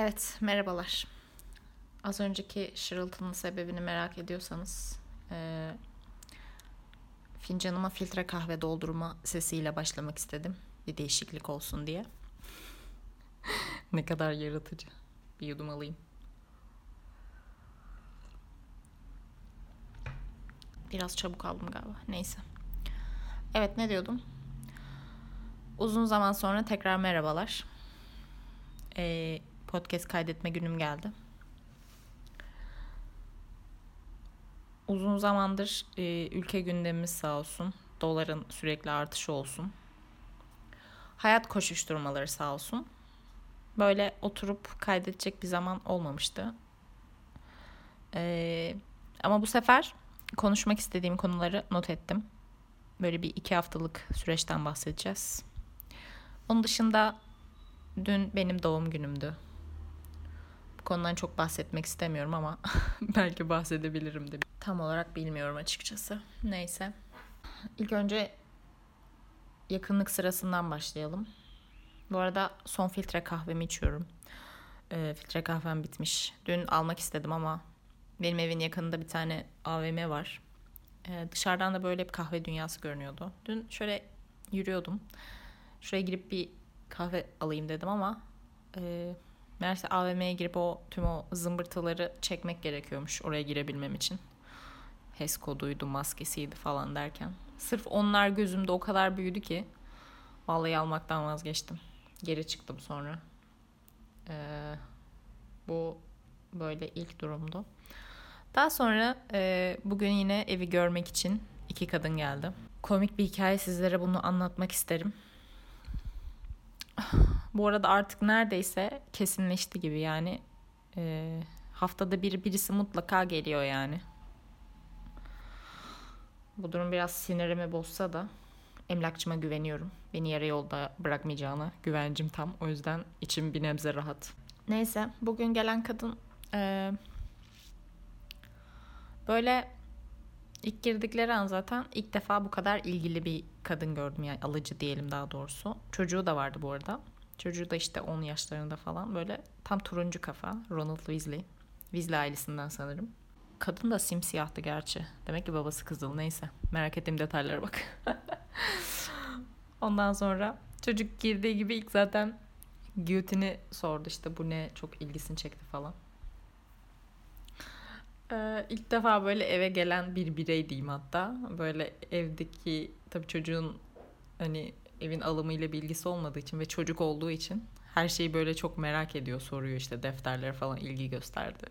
Evet, merhabalar. Az önceki şırıltının sebebini merak ediyorsanız e, fincanıma filtre kahve doldurma sesiyle başlamak istedim. Bir değişiklik olsun diye. ne kadar yaratıcı. Bir yudum alayım. Biraz çabuk aldım galiba. Neyse. Evet ne diyordum? Uzun zaman sonra tekrar merhabalar. Ee, podcast kaydetme günüm geldi. Uzun zamandır e, ülke gündemimiz sağ olsun. Doların sürekli artışı olsun. Hayat koşuşturmaları sağ olsun. Böyle oturup kaydedecek bir zaman olmamıştı. Ee, ama bu sefer konuşmak istediğim konuları not ettim. Böyle bir iki haftalık süreçten bahsedeceğiz. Onun dışında dün benim doğum günümdü. Konudan çok bahsetmek istemiyorum ama belki bahsedebilirim de. Tam olarak bilmiyorum açıkçası. Neyse. İlk önce yakınlık sırasından başlayalım. Bu arada son filtre kahvemi içiyorum. E, filtre kahvem bitmiş. Dün almak istedim ama benim evin yakınında bir tane AVM var. E, dışarıdan da böyle bir kahve dünyası görünüyordu. Dün şöyle yürüyordum. Şuraya girip bir kahve alayım dedim ama e, meğerse AVM'ye girip o tüm o zımbırtıları çekmek gerekiyormuş oraya girebilmem için. HES koduydu, maskesiydi falan derken. Sırf onlar gözümde o kadar büyüdü ki vallahi almaktan vazgeçtim. Geri çıktım sonra. Ee, bu böyle ilk durumdu. Daha sonra e, bugün yine evi görmek için iki kadın geldi. Komik bir hikaye sizlere bunu anlatmak isterim. Bu arada artık neredeyse kesinleşti gibi yani. E, haftada bir birisi mutlaka geliyor yani. Bu durum biraz sinirimi bozsa da emlakçıma güveniyorum. Beni yarı yolda bırakmayacağına güvencim tam. O yüzden içim bir nebze rahat. Neyse bugün gelen kadın e, böyle ilk girdikleri an zaten ilk defa bu kadar ilgili bir kadın gördüm yani alıcı diyelim daha doğrusu. Çocuğu da vardı bu arada. Çocuğu da işte 10 yaşlarında falan böyle tam turuncu kafa Ronald Weasley. Weasley ailesinden sanırım. Kadın da simsiyahtı gerçi. Demek ki babası kızıl neyse. Merak ettiğim detaylara bak. Ondan sonra çocuk girdiği gibi ilk zaten Giyotini sordu işte bu ne çok ilgisini çekti falan. Ee, ilk defa böyle eve gelen bir birey diyeyim hatta. Böyle evdeki tabii çocuğun hani evin alımıyla bilgisi olmadığı için ve çocuk olduğu için her şeyi böyle çok merak ediyor soruyor işte defterlere falan ilgi gösterdi.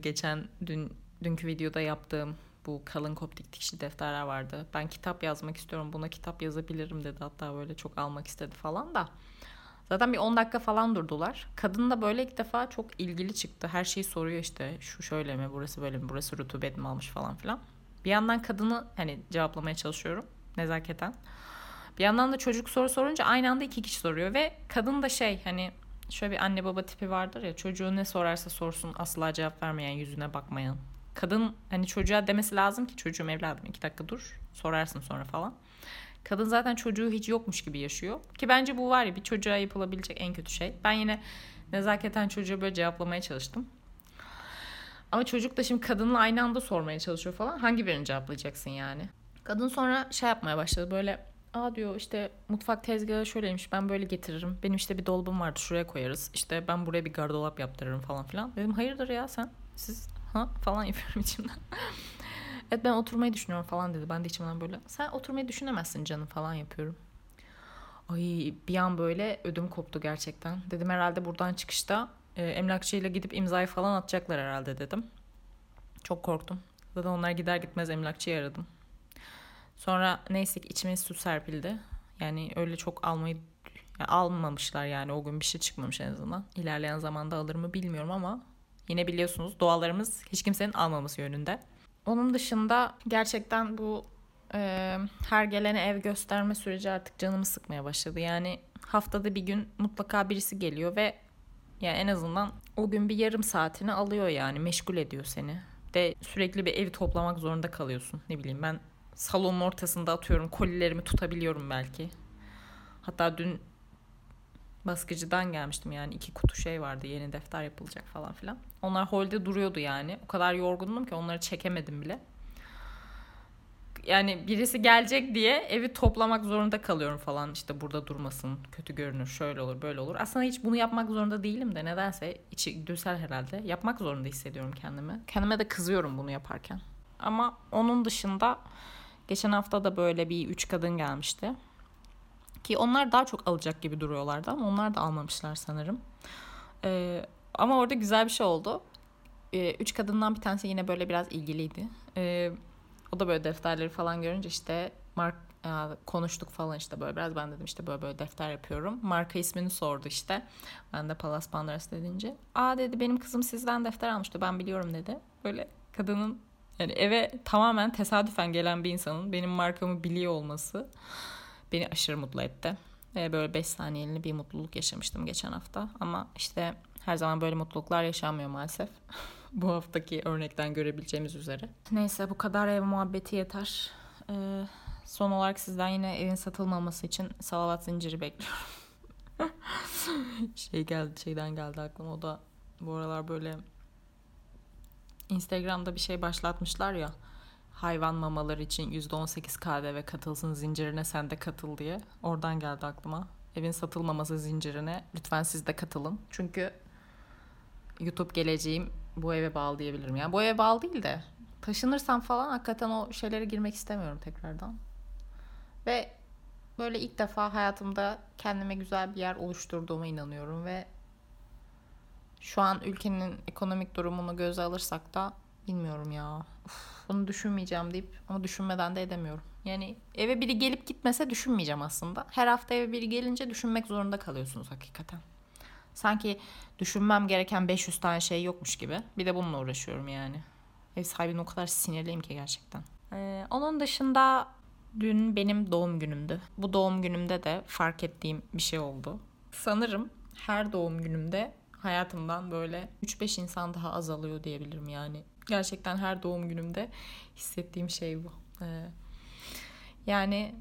Geçen dün dünkü videoda yaptığım bu kalın koptik dikişli defterler vardı. Ben kitap yazmak istiyorum buna kitap yazabilirim dedi hatta böyle çok almak istedi falan da. Zaten bir 10 dakika falan durdular. Kadın da böyle ilk defa çok ilgili çıktı. Her şeyi soruyor işte şu şöyle mi burası böyle mi burası rutubet mi almış falan filan. Bir yandan kadını hani cevaplamaya çalışıyorum nezaketen. Bir yandan da çocuk soru sorunca aynı anda iki kişi soruyor ve kadın da şey hani şöyle bir anne baba tipi vardır ya çocuğu ne sorarsa sorsun asla cevap vermeyen yüzüne bakmayan. Kadın hani çocuğa demesi lazım ki çocuğum evladım iki dakika dur sorarsın sonra falan. Kadın zaten çocuğu hiç yokmuş gibi yaşıyor. Ki bence bu var ya bir çocuğa yapılabilecek en kötü şey. Ben yine nezaketen çocuğa böyle cevaplamaya çalıştım. Ama çocuk da şimdi kadınla aynı anda sormaya çalışıyor falan. Hangi birini cevaplayacaksın yani? Kadın sonra şey yapmaya başladı böyle Aa diyor işte mutfak tezgahı şöyleymiş ben böyle getiririm. Benim işte bir dolabım vardı şuraya koyarız. İşte ben buraya bir gardırop yaptırırım falan filan. Dedim hayırdır ya sen siz ha falan yapıyorum içimden. evet ben oturmayı düşünüyorum falan dedi. Ben de içimden böyle sen oturmayı düşünemezsin canım falan yapıyorum. Ay bir an böyle ödüm koptu gerçekten. Dedim herhalde buradan çıkışta e, emlakçıyla gidip imzayı falan atacaklar herhalde dedim. Çok korktum. Zaten onlar gider gitmez emlakçıyı aradım. Sonra neyse ki içime su serpildi. Yani öyle çok almayı yani almamışlar yani o gün bir şey çıkmamış en azından. İlerleyen zamanda alır mı bilmiyorum ama yine biliyorsunuz doğalarımız hiç kimsenin almaması yönünde. Onun dışında gerçekten bu e, her gelene ev gösterme süreci artık canımı sıkmaya başladı. Yani haftada bir gün mutlaka birisi geliyor ve yani en azından o gün bir yarım saatini alıyor yani meşgul ediyor seni. De sürekli bir evi toplamak zorunda kalıyorsun. Ne bileyim ben salonun ortasında atıyorum kolilerimi tutabiliyorum belki. Hatta dün baskıcıdan gelmiştim yani iki kutu şey vardı yeni defter yapılacak falan filan. Onlar holde duruyordu yani. O kadar yorgundum ki onları çekemedim bile. Yani birisi gelecek diye evi toplamak zorunda kalıyorum falan. İşte burada durmasın, kötü görünür, şöyle olur, böyle olur. Aslında hiç bunu yapmak zorunda değilim de nedense içi düsel herhalde. Yapmak zorunda hissediyorum kendimi. Kendime de kızıyorum bunu yaparken. Ama onun dışında geçen hafta da böyle bir üç kadın gelmişti. Ki onlar daha çok alacak gibi duruyorlardı ama onlar da almamışlar sanırım. Ee, ama orada güzel bir şey oldu. Ee, üç kadından bir tanesi yine böyle biraz ilgiliydi. Ee, o da böyle defterleri falan görünce işte mark ya, konuştuk falan işte böyle biraz ben dedim işte böyle böyle defter yapıyorum. Marka ismini sordu işte. Ben de Palas Pandaras dedince. Aa dedi benim kızım sizden defter almıştı ben biliyorum dedi. Böyle kadının yani eve tamamen tesadüfen gelen bir insanın benim markamı biliyor olması beni aşırı mutlu etti. Ve böyle 5 saniyeliğine bir mutluluk yaşamıştım geçen hafta. Ama işte her zaman böyle mutluluklar yaşanmıyor maalesef. bu haftaki örnekten görebileceğimiz üzere. Neyse bu kadar ev muhabbeti yeter. Ee, son olarak sizden yine evin satılmaması için salavat zinciri bekliyorum. şey geldi şeyden geldi aklıma o da bu aralar böyle Instagram'da bir şey başlatmışlar ya hayvan mamaları için %18 KDV katılsın zincirine sen de katıl diye. Oradan geldi aklıma. Evin satılmaması zincirine lütfen siz de katılın. Çünkü YouTube geleceğim bu eve bağlı diyebilirim. Yani bu eve bağlı değil de taşınırsam falan hakikaten o şeylere girmek istemiyorum tekrardan. Ve böyle ilk defa hayatımda kendime güzel bir yer oluşturduğuma inanıyorum ve şu an ülkenin ekonomik durumunu göze alırsak da bilmiyorum ya. Uf, bunu düşünmeyeceğim deyip ama düşünmeden de edemiyorum. Yani eve biri gelip gitmese düşünmeyeceğim aslında. Her hafta eve biri gelince düşünmek zorunda kalıyorsunuz hakikaten. Sanki düşünmem gereken 500 tane şey yokmuş gibi. Bir de bununla uğraşıyorum yani. Ev sahibine o kadar sinirliyim ki gerçekten. Ee, onun dışında dün benim doğum günümdü. Bu doğum günümde de fark ettiğim bir şey oldu. Sanırım her doğum günümde hayatımdan böyle 3-5 insan daha azalıyor diyebilirim yani. Gerçekten her doğum günümde hissettiğim şey bu. Ee, yani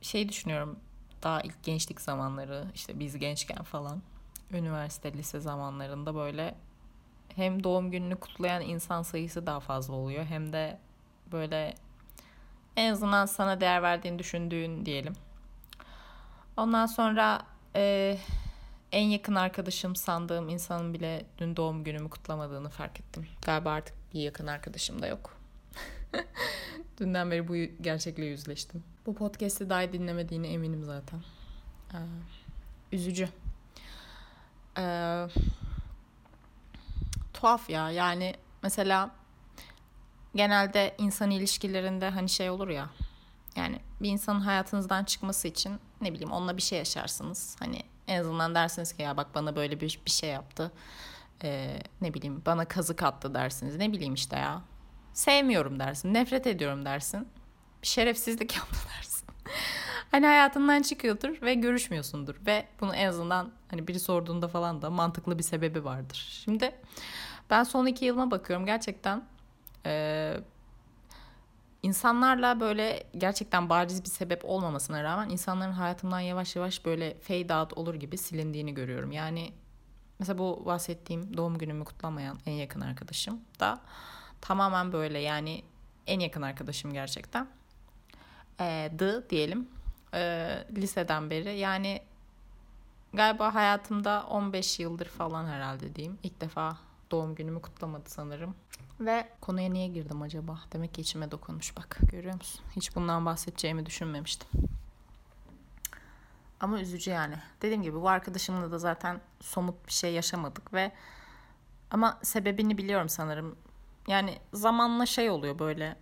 şey düşünüyorum daha ilk gençlik zamanları işte biz gençken falan üniversite lise zamanlarında böyle hem doğum gününü kutlayan insan sayısı daha fazla oluyor hem de böyle en azından sana değer verdiğini düşündüğün diyelim. Ondan sonra e, en yakın arkadaşım sandığım insanın bile dün doğum günümü kutlamadığını fark ettim. Galiba artık bir yakın arkadaşım da yok. Dünden beri bu gerçekle yüzleştim. Bu podcast'i daha dinlemediğine eminim zaten. Ee, üzücü. Ee, tuhaf ya yani mesela genelde insan ilişkilerinde hani şey olur ya yani bir insanın hayatınızdan çıkması için ne bileyim onunla bir şey yaşarsınız. Hani en azından dersiniz ki ya bak bana böyle bir, bir şey yaptı. Ee, ne bileyim bana kazık attı dersiniz. Ne bileyim işte ya. Sevmiyorum dersin. Nefret ediyorum dersin. Bir şerefsizlik yaptı dersin. hani hayatından çıkıyordur ve görüşmüyorsundur. Ve bunu en azından hani biri sorduğunda falan da mantıklı bir sebebi vardır. Şimdi ben son iki yılıma bakıyorum. Gerçekten e, insanlarla böyle gerçekten bariz bir sebep olmamasına rağmen insanların hayatımdan yavaş yavaş böyle fade out olur gibi silindiğini görüyorum. Yani mesela bu bahsettiğim doğum günümü kutlamayan en yakın arkadaşım da tamamen böyle yani en yakın arkadaşım gerçekten. E, dı diyelim. E, liseden beri yani galiba hayatımda 15 yıldır falan herhalde diyeyim. İlk defa doğum günümü kutlamadı sanırım. Ve konuya niye girdim acaba? Demek ki içime dokunmuş bak. Görüyor musun? Hiç bundan bahsedeceğimi düşünmemiştim. Ama üzücü yani. Dediğim gibi bu arkadaşımla da zaten somut bir şey yaşamadık ve ama sebebini biliyorum sanırım. Yani zamanla şey oluyor böyle.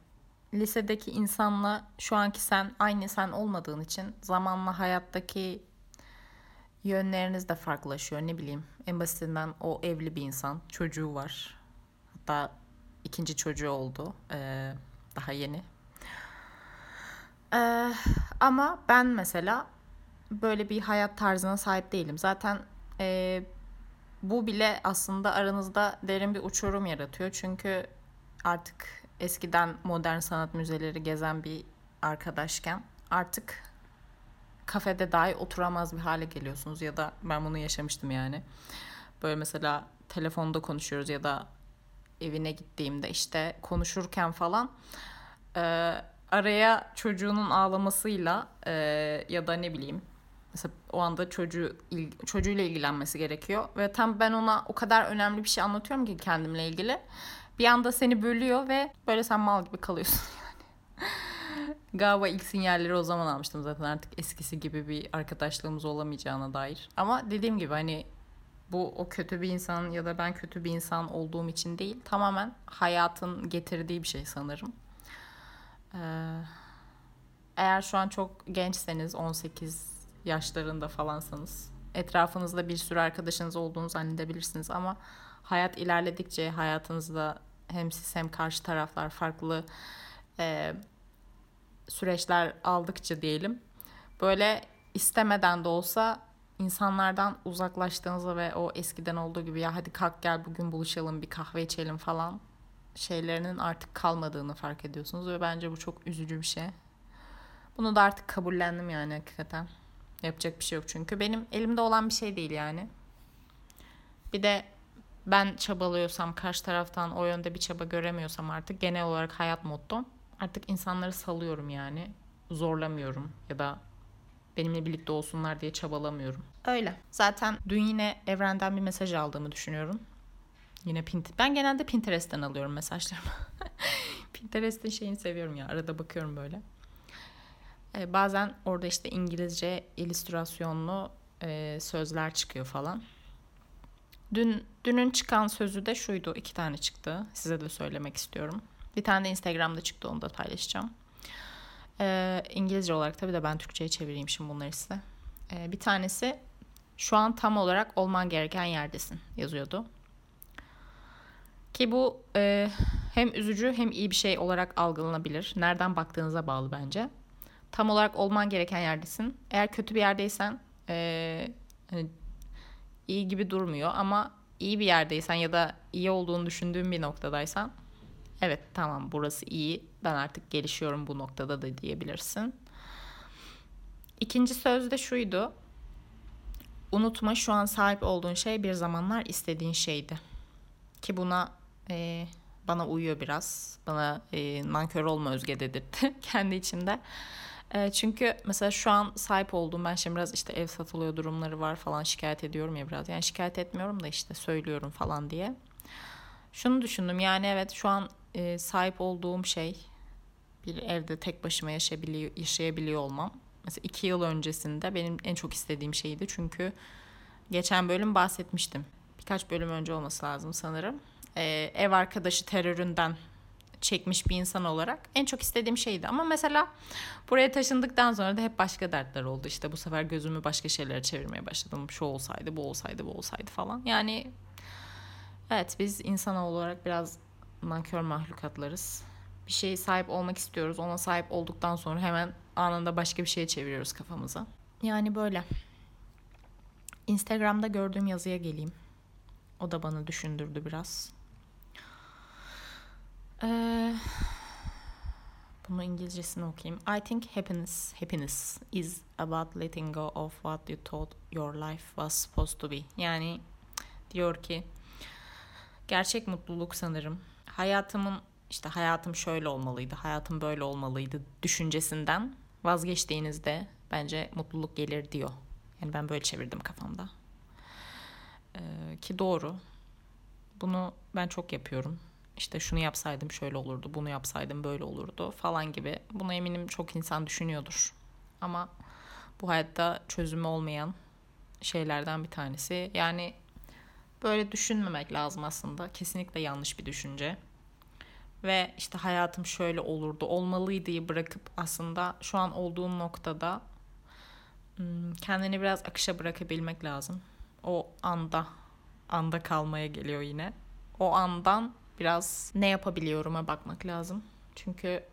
Lisedeki insanla şu anki sen aynı sen olmadığın için zamanla hayattaki yönleriniz de farklılaşıyor. Ne bileyim en basitinden o evli bir insan. Çocuğu var. Hatta ikinci çocuğu oldu. Ee, daha yeni. Ee, ama ben mesela böyle bir hayat tarzına sahip değilim. Zaten e, bu bile aslında aranızda derin bir uçurum yaratıyor. Çünkü artık eskiden modern sanat müzeleri gezen bir arkadaşken artık kafede dahi oturamaz bir hale geliyorsunuz ya da ben bunu yaşamıştım yani. Böyle mesela telefonda konuşuyoruz ya da evine gittiğimde işte konuşurken falan e, araya çocuğunun ağlamasıyla e, ya da ne bileyim mesela o anda çocuğu çocuğuyla ilgilenmesi gerekiyor ve tam ben ona o kadar önemli bir şey anlatıyorum ki kendimle ilgili. Bir anda seni bölüyor ve böyle sen mal gibi kalıyorsun. Galiba ilk sinyalleri o zaman almıştım zaten artık eskisi gibi bir arkadaşlığımız olamayacağına dair. Ama dediğim gibi hani bu o kötü bir insan ya da ben kötü bir insan olduğum için değil. Tamamen hayatın getirdiği bir şey sanırım. Ee, eğer şu an çok gençseniz 18 yaşlarında falansanız etrafınızda bir sürü arkadaşınız olduğunu zannedebilirsiniz ama hayat ilerledikçe hayatınızda hem siz hem karşı taraflar farklı e, süreçler aldıkça diyelim böyle istemeden de olsa insanlardan uzaklaştığınızda ve o eskiden olduğu gibi ya hadi kalk gel bugün buluşalım bir kahve içelim falan şeylerinin artık kalmadığını fark ediyorsunuz ve bence bu çok üzücü bir şey. Bunu da artık kabullendim yani hakikaten. Yapacak bir şey yok çünkü benim elimde olan bir şey değil yani. Bir de ben çabalıyorsam karşı taraftan o yönde bir çaba göremiyorsam artık genel olarak hayat mottom artık insanları salıyorum yani. Zorlamıyorum ya da benimle birlikte olsunlar diye çabalamıyorum. Öyle. Zaten dün yine evrenden bir mesaj aldığımı düşünüyorum. Yine Pinterest. Ben genelde Pinterest'ten alıyorum mesajlarımı. Pinterest'in şeyini seviyorum ya. Arada bakıyorum böyle. Ee, bazen orada işte İngilizce illüstrasyonlu e, sözler çıkıyor falan. Dün dünün çıkan sözü de şuydu. iki tane çıktı. Size de söylemek istiyorum. Bir tane de Instagram'da çıktı onu da paylaşacağım. Ee, İngilizce olarak tabii de ben Türkçe'ye çevireyim şimdi bunları size. Ee, bir tanesi şu an tam olarak olman gereken yerdesin yazıyordu. Ki bu e, hem üzücü hem iyi bir şey olarak algılanabilir. Nereden baktığınıza bağlı bence. Tam olarak olman gereken yerdesin. Eğer kötü bir yerdeysen e, hani iyi gibi durmuyor ama iyi bir yerdeysen ya da iyi olduğunu düşündüğün bir noktadaysan evet tamam burası iyi ben artık gelişiyorum bu noktada da diyebilirsin. İkinci söz de şuydu. Unutma şu an sahip olduğun şey bir zamanlar istediğin şeydi. Ki buna e, bana uyuyor biraz. Bana e, nankör olma Özge dedirtti kendi içimde. E, çünkü mesela şu an sahip olduğum ben şimdi biraz işte ev satılıyor durumları var falan şikayet ediyorum ya biraz. Yani şikayet etmiyorum da işte söylüyorum falan diye. Şunu düşündüm yani evet şu an e, sahip olduğum şey bir evde tek başıma yaşayabiliyor, yaşayabiliyor olmam. Mesela iki yıl öncesinde benim en çok istediğim şeydi. Çünkü geçen bölüm bahsetmiştim. Birkaç bölüm önce olması lazım sanırım. Ee, ev arkadaşı teröründen çekmiş bir insan olarak en çok istediğim şeydi. Ama mesela buraya taşındıktan sonra da hep başka dertler oldu. İşte bu sefer gözümü başka şeylere çevirmeye başladım. Şu olsaydı, bu olsaydı, bu olsaydı falan. Yani evet biz insan olarak biraz nankör mahlukatlarız. Bir şeye sahip olmak istiyoruz. Ona sahip olduktan sonra hemen anında başka bir şeye çeviriyoruz kafamıza. Yani böyle. Instagram'da gördüğüm yazıya geleyim. O da bana düşündürdü biraz. Ee, bunu İngilizcesini okuyayım. I think happiness, happiness is about letting go of what you thought your life was supposed to be. Yani diyor ki gerçek mutluluk sanırım hayatımın işte hayatım şöyle olmalıydı, hayatım böyle olmalıydı düşüncesinden vazgeçtiğinizde bence mutluluk gelir diyor. Yani ben böyle çevirdim kafamda. Ee, ki doğru. Bunu ben çok yapıyorum. İşte şunu yapsaydım şöyle olurdu, bunu yapsaydım böyle olurdu falan gibi. Bunu eminim çok insan düşünüyordur. Ama bu hayatta çözümü olmayan şeylerden bir tanesi. Yani böyle düşünmemek lazım aslında. Kesinlikle yanlış bir düşünce ve işte hayatım şöyle olurdu, olmalıydı bırakıp aslında şu an olduğun noktada hmm, kendini biraz akışa bırakabilmek lazım. O anda, anda kalmaya geliyor yine. O andan biraz ne yapabiliyorum'a bakmak lazım. Çünkü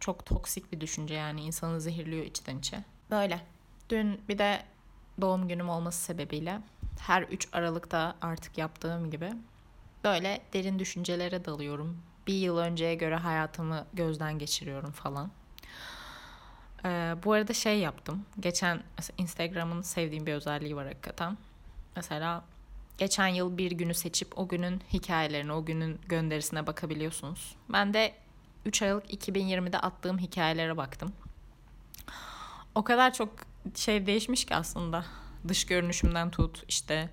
çok toksik bir düşünce yani insanı zehirliyor içten içe. Böyle. Dün bir de doğum günüm olması sebebiyle her 3 Aralık'ta artık yaptığım gibi böyle derin düşüncelere dalıyorum bir yıl önceye göre hayatımı gözden geçiriyorum falan. Ee, bu arada şey yaptım. Geçen Instagram'ın sevdiğim bir özelliği var hakikaten. Mesela geçen yıl bir günü seçip o günün hikayelerine, o günün gönderisine bakabiliyorsunuz. Ben de 3 Aralık 2020'de attığım hikayelere baktım. O kadar çok şey değişmiş ki aslında. Dış görünüşümden tut işte.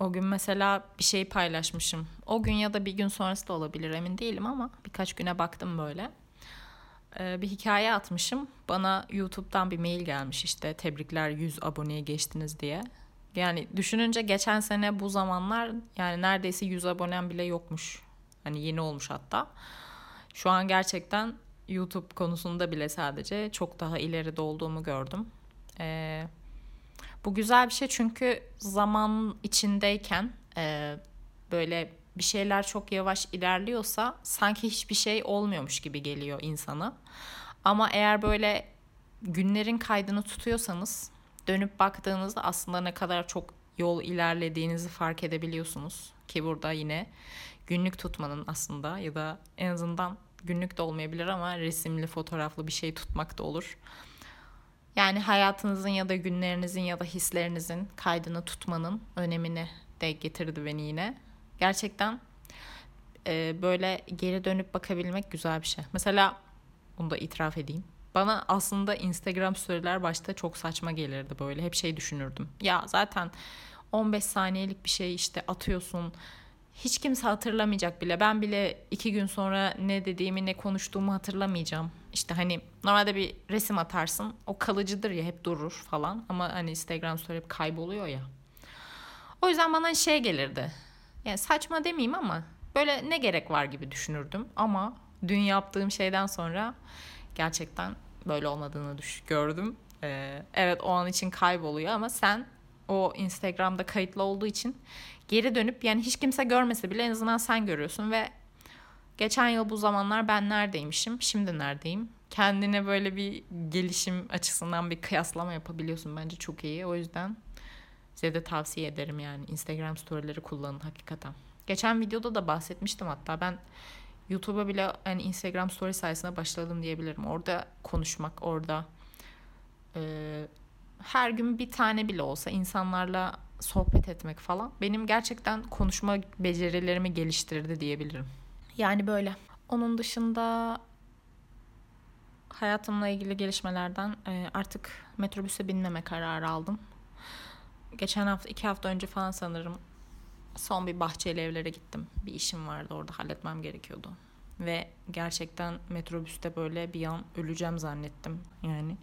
O gün mesela bir şey paylaşmışım. O gün ya da bir gün sonrası da olabilir emin değilim ama birkaç güne baktım böyle. Ee, bir hikaye atmışım. Bana YouTube'dan bir mail gelmiş işte tebrikler 100 aboneye geçtiniz diye. Yani düşününce geçen sene bu zamanlar yani neredeyse 100 abonem bile yokmuş. Hani yeni olmuş hatta. Şu an gerçekten YouTube konusunda bile sadece çok daha ileride olduğumu gördüm. Ee, bu güzel bir şey çünkü zaman içindeyken e, böyle bir şeyler çok yavaş ilerliyorsa sanki hiçbir şey olmuyormuş gibi geliyor insana. Ama eğer böyle günlerin kaydını tutuyorsanız dönüp baktığınızda aslında ne kadar çok yol ilerlediğinizi fark edebiliyorsunuz. Ki burada yine günlük tutmanın aslında ya da en azından günlük de olmayabilir ama resimli, fotoğraflı bir şey tutmak da olur. Yani hayatınızın ya da günlerinizin ya da hislerinizin kaydını tutmanın önemini de getirdi beni yine. Gerçekten e, böyle geri dönüp bakabilmek güzel bir şey. Mesela bunu da itiraf edeyim. Bana aslında Instagram storyler başta çok saçma gelirdi böyle. Hep şey düşünürdüm. Ya zaten 15 saniyelik bir şey işte atıyorsun. Hiç kimse hatırlamayacak bile. Ben bile iki gün sonra ne dediğimi ne konuştuğumu hatırlamayacağım. İşte hani normalde bir resim atarsın. O kalıcıdır ya hep durur falan. Ama hani Instagram story hep kayboluyor ya. O yüzden bana şey gelirdi. Yani saçma demeyeyim ama böyle ne gerek var gibi düşünürdüm. Ama dün yaptığım şeyden sonra gerçekten böyle olmadığını düş gördüm. Ee, evet o an için kayboluyor ama sen o Instagram'da kayıtlı olduğu için geri dönüp yani hiç kimse görmese bile en azından sen görüyorsun ve geçen yıl bu zamanlar ben neredeymişim, şimdi neredeyim? Kendine böyle bir gelişim açısından bir kıyaslama yapabiliyorsun bence çok iyi. O yüzden size de tavsiye ederim yani Instagram storyleri kullanın hakikaten. Geçen videoda da bahsetmiştim hatta ben YouTube'a bile yani Instagram story sayesinde başladım diyebilirim. Orada konuşmak, orada e, her gün bir tane bile olsa insanlarla sohbet etmek falan benim gerçekten konuşma becerilerimi geliştirdi diyebilirim. Yani böyle. Onun dışında hayatımla ilgili gelişmelerden e, artık metrobüse binmeme kararı aldım. Geçen hafta, iki hafta önce falan sanırım son bir bahçeli evlere gittim. Bir işim vardı orada halletmem gerekiyordu. Ve gerçekten metrobüste böyle bir an öleceğim zannettim yani.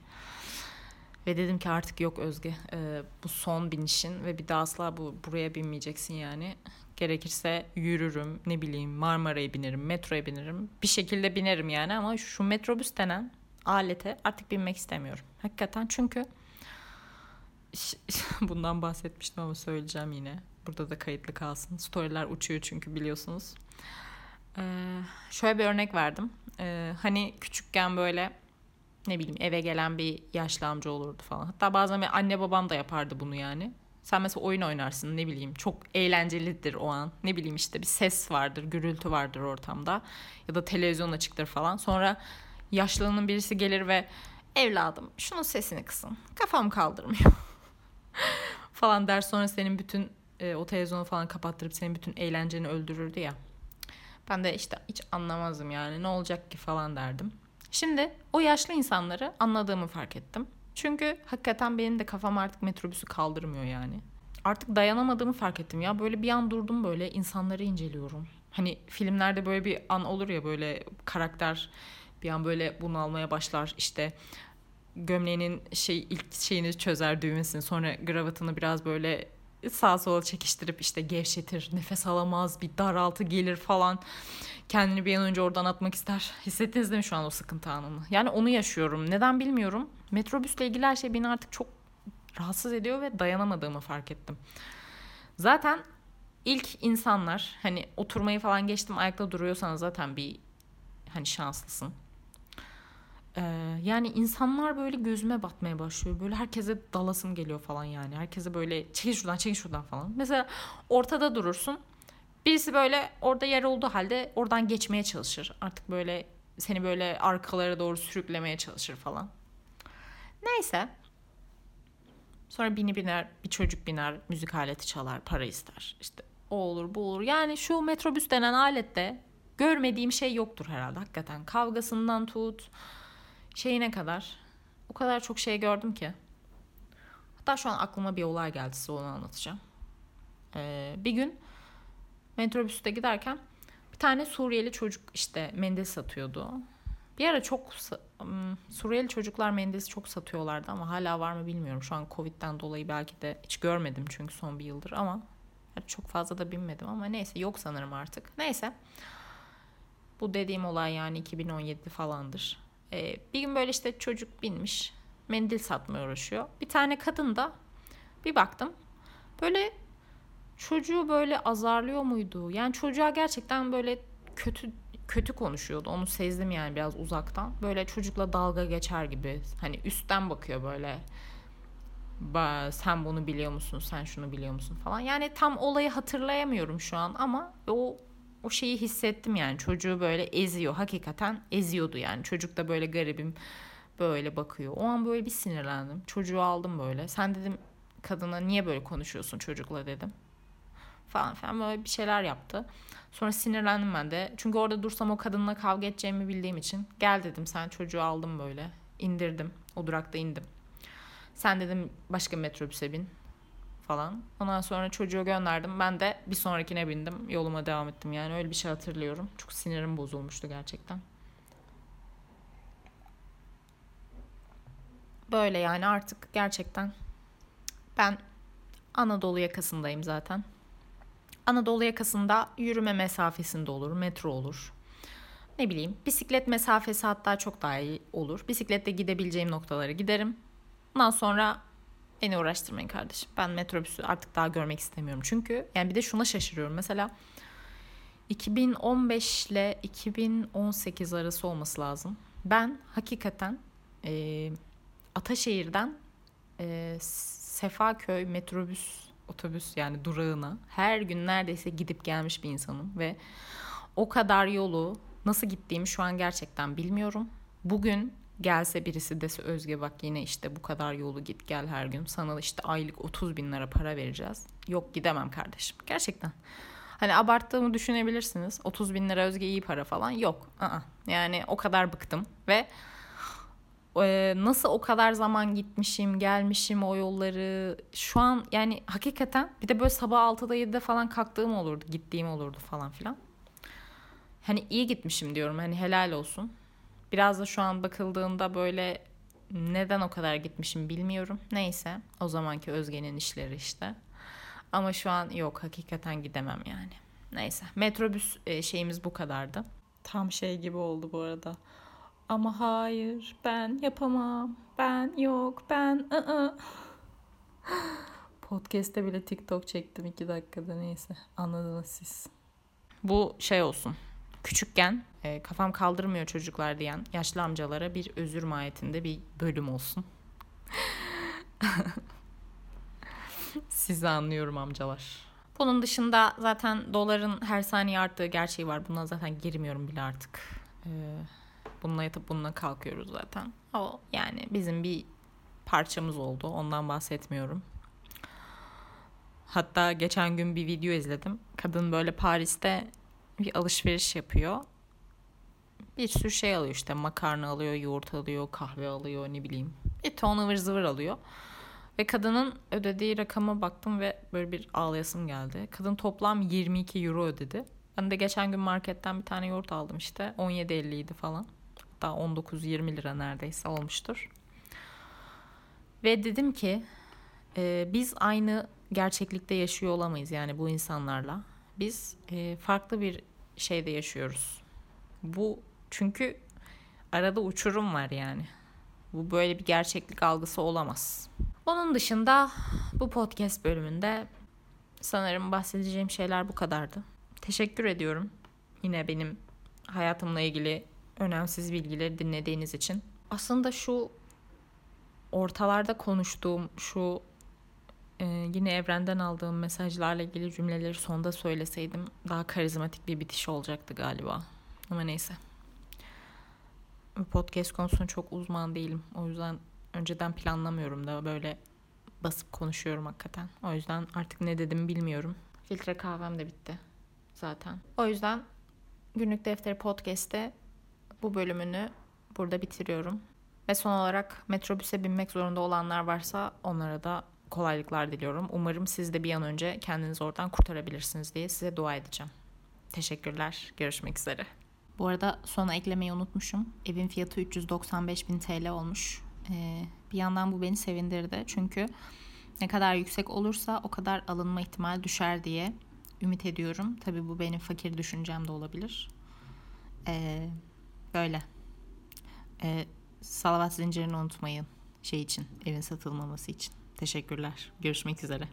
Ve dedim ki artık yok Özge e, bu son binişin ve bir daha asla bu buraya binmeyeceksin yani. Gerekirse yürürüm ne bileyim Marmara'ya binerim metroya binerim bir şekilde binerim yani ama şu metrobüs denen alete artık binmek istemiyorum. Hakikaten çünkü bundan bahsetmiştim ama söyleyeceğim yine. Burada da kayıtlı kalsın. Storyler uçuyor çünkü biliyorsunuz. Ee, şöyle bir örnek verdim. Ee, hani küçükken böyle ne bileyim eve gelen bir yaşlı amca olurdu falan. Hatta bazen anne babam da yapardı bunu yani. Sen mesela oyun oynarsın ne bileyim çok eğlencelidir o an. Ne bileyim işte bir ses vardır, gürültü vardır ortamda. Ya da televizyon açıktır falan. Sonra yaşlının birisi gelir ve evladım şunun sesini kısın. Kafam kaldırmıyor. falan der sonra senin bütün e, o televizyonu falan kapattırıp senin bütün eğlenceni öldürürdü ya. Ben de işte hiç anlamazdım yani ne olacak ki falan derdim. Şimdi o yaşlı insanları anladığımı fark ettim. Çünkü hakikaten benim de kafam artık metrobüsü kaldırmıyor yani. Artık dayanamadığımı fark ettim ya. Böyle bir an durdum böyle insanları inceliyorum. Hani filmlerde böyle bir an olur ya böyle karakter bir an böyle bunu almaya başlar işte gömleğinin şey ilk şeyini çözer düğmesini sonra gravatını biraz böyle sağa sola çekiştirip işte gevşetir, nefes alamaz, bir daraltı gelir falan. Kendini bir an önce oradan atmak ister. Hissettiniz değil mi şu an o sıkıntı anını? Yani onu yaşıyorum. Neden bilmiyorum. Metrobüsle ilgili her şey beni artık çok rahatsız ediyor ve dayanamadığımı fark ettim. Zaten ilk insanlar hani oturmayı falan geçtim ayakta duruyorsan zaten bir hani şanslısın. Ee, yani insanlar böyle gözüme batmaya başlıyor. Böyle herkese dalasım geliyor falan yani. Herkese böyle çekil şuradan çekil şuradan falan. Mesela ortada durursun. Birisi böyle orada yer olduğu halde oradan geçmeye çalışır. Artık böyle seni böyle arkalara doğru sürüklemeye çalışır falan. Neyse. Sonra bini biner, bir çocuk biner, müzik aleti çalar, para ister. İşte o olur, bu olur. Yani şu metrobüs denen alette görmediğim şey yoktur herhalde hakikaten. Kavgasından tut, şeyine kadar. O kadar çok şey gördüm ki. Hatta şu an aklıma bir olay geldi size onu anlatacağım. Ee, bir gün metrobüste giderken bir tane Suriyeli çocuk işte mendil satıyordu. Bir ara çok Suriyeli çocuklar mendil çok satıyorlardı ama hala var mı bilmiyorum. Şu an Covid'den dolayı belki de hiç görmedim çünkü son bir yıldır ama çok fazla da binmedim ama neyse yok sanırım artık. Neyse. Bu dediğim olay yani 2017 falandır. Ee, bir gün böyle işte çocuk binmiş mendil satmaya uğraşıyor. Bir tane kadın da bir baktım böyle çocuğu böyle azarlıyor muydu? Yani çocuğa gerçekten böyle kötü kötü konuşuyordu. Onu sezdim yani biraz uzaktan. Böyle çocukla dalga geçer gibi. Hani üstten bakıyor böyle. Ba, sen bunu biliyor musun? Sen şunu biliyor musun falan. Yani tam olayı hatırlayamıyorum şu an ama o o şeyi hissettim yani. Çocuğu böyle eziyor. Hakikaten eziyordu yani. Çocuk da böyle garibim böyle bakıyor. O an böyle bir sinirlendim. Çocuğu aldım böyle. Sen dedim kadına niye böyle konuşuyorsun çocukla dedim. Falan falan böyle bir şeyler yaptı. Sonra sinirlendim ben de. Çünkü orada dursam o kadınla kavga edeceğimi bildiğim için gel dedim sen çocuğu aldım böyle. indirdim. O durakta indim. Sen dedim başka metrobüse bin falan. Ondan sonra çocuğu gönderdim. Ben de bir sonrakine bindim. Yoluma devam ettim. Yani öyle bir şey hatırlıyorum. Çok sinirim bozulmuştu gerçekten. Böyle yani artık gerçekten ben Anadolu yakasındayım zaten. Anadolu yakasında yürüme mesafesinde olur, metro olur. Ne bileyim bisiklet mesafesi hatta çok daha iyi olur. Bisikletle gidebileceğim noktalara giderim. Ondan sonra beni uğraştırmayın kardeşim. Ben metrobüsü artık daha görmek istemiyorum. Çünkü yani bir de şuna şaşırıyorum. Mesela 2015 ile 2018 arası olması lazım. Ben hakikaten e, Ataşehir'den e, Sefaköy metrobüs otobüs yani durağına her gün neredeyse gidip gelmiş bir insanım ve o kadar yolu nasıl gittiğimi şu an gerçekten bilmiyorum. Bugün gelse birisi dese Özge bak yine işte bu kadar yolu git gel her gün sana işte aylık 30 bin lira para vereceğiz. Yok gidemem kardeşim gerçekten. Hani abarttığımı düşünebilirsiniz. 30 bin lira Özge iyi para falan yok. Aa, yani o kadar bıktım ve ee, nasıl o kadar zaman gitmişim, gelmişim o yolları. Şu an yani hakikaten bir de böyle sabah 6'da 7'de falan kalktığım olurdu, gittiğim olurdu falan filan. Hani iyi gitmişim diyorum. Hani helal olsun. Biraz da şu an bakıldığında böyle neden o kadar gitmişim bilmiyorum. Neyse o zamanki Özge'nin işleri işte. Ama şu an yok hakikaten gidemem yani. Neyse metrobüs e, şeyimiz bu kadardı. Tam şey gibi oldu bu arada. Ama hayır ben yapamam. Ben yok ben ı-ı. Podcast'te bile TikTok çektim iki dakikada neyse anladınız siz. Bu şey olsun. Küçükken e, kafam kaldırmıyor çocuklar diyen yaşlı amcalara bir özür mahiyetinde bir bölüm olsun. Sizi anlıyorum amcalar. Bunun dışında zaten doların her saniye arttığı gerçeği var. Buna zaten girmiyorum bile artık. Ee, Bununla yatıp bununla kalkıyoruz zaten. O yani bizim bir parçamız oldu. Ondan bahsetmiyorum. Hatta geçen gün bir video izledim. Kadın böyle Paris'te bir alışveriş yapıyor. Bir sürü şey alıyor işte makarna alıyor, yoğurt alıyor, kahve alıyor ne bileyim. Bir ton ıvır zıvır alıyor. Ve kadının ödediği rakama baktım ve böyle bir ağlayasım geldi. Kadın toplam 22 euro ödedi. Ben de geçen gün marketten bir tane yoğurt aldım işte. 17.50 idi falan hatta 19-20 lira neredeyse olmuştur. Ve dedim ki e, biz aynı gerçeklikte yaşıyor olamayız yani bu insanlarla. Biz e, farklı bir şeyde yaşıyoruz. Bu çünkü arada uçurum var yani. Bu böyle bir gerçeklik algısı olamaz. Onun dışında bu podcast bölümünde sanırım bahsedeceğim şeyler bu kadardı. Teşekkür ediyorum. Yine benim hayatımla ilgili önemsiz bilgileri dinlediğiniz için. Aslında şu ortalarda konuştuğum şu e, yine evrenden aldığım mesajlarla ilgili cümleleri sonda söyleseydim daha karizmatik bir bitiş olacaktı galiba. Ama neyse. Podcast konusunda çok uzman değilim. O yüzden önceden planlamıyorum da böyle basıp konuşuyorum hakikaten. O yüzden artık ne dedim bilmiyorum. Filtre kahvem de bitti zaten. O yüzden Günlük Defteri Podcast'te bu bölümünü burada bitiriyorum. Ve son olarak metrobüse binmek zorunda olanlar varsa onlara da kolaylıklar diliyorum. Umarım siz de bir an önce kendinizi oradan kurtarabilirsiniz diye size dua edeceğim. Teşekkürler. Görüşmek üzere. Bu arada sona eklemeyi unutmuşum. Evin fiyatı 395 bin TL olmuş. Ee, bir yandan bu beni sevindirdi. Çünkü ne kadar yüksek olursa o kadar alınma ihtimali düşer diye ümit ediyorum. Tabii bu benim fakir düşüncem de olabilir. Ee, böyle. Ee, salavat zincirini unutmayın şey için, evin satılmaması için. Teşekkürler. Görüşmek üzere.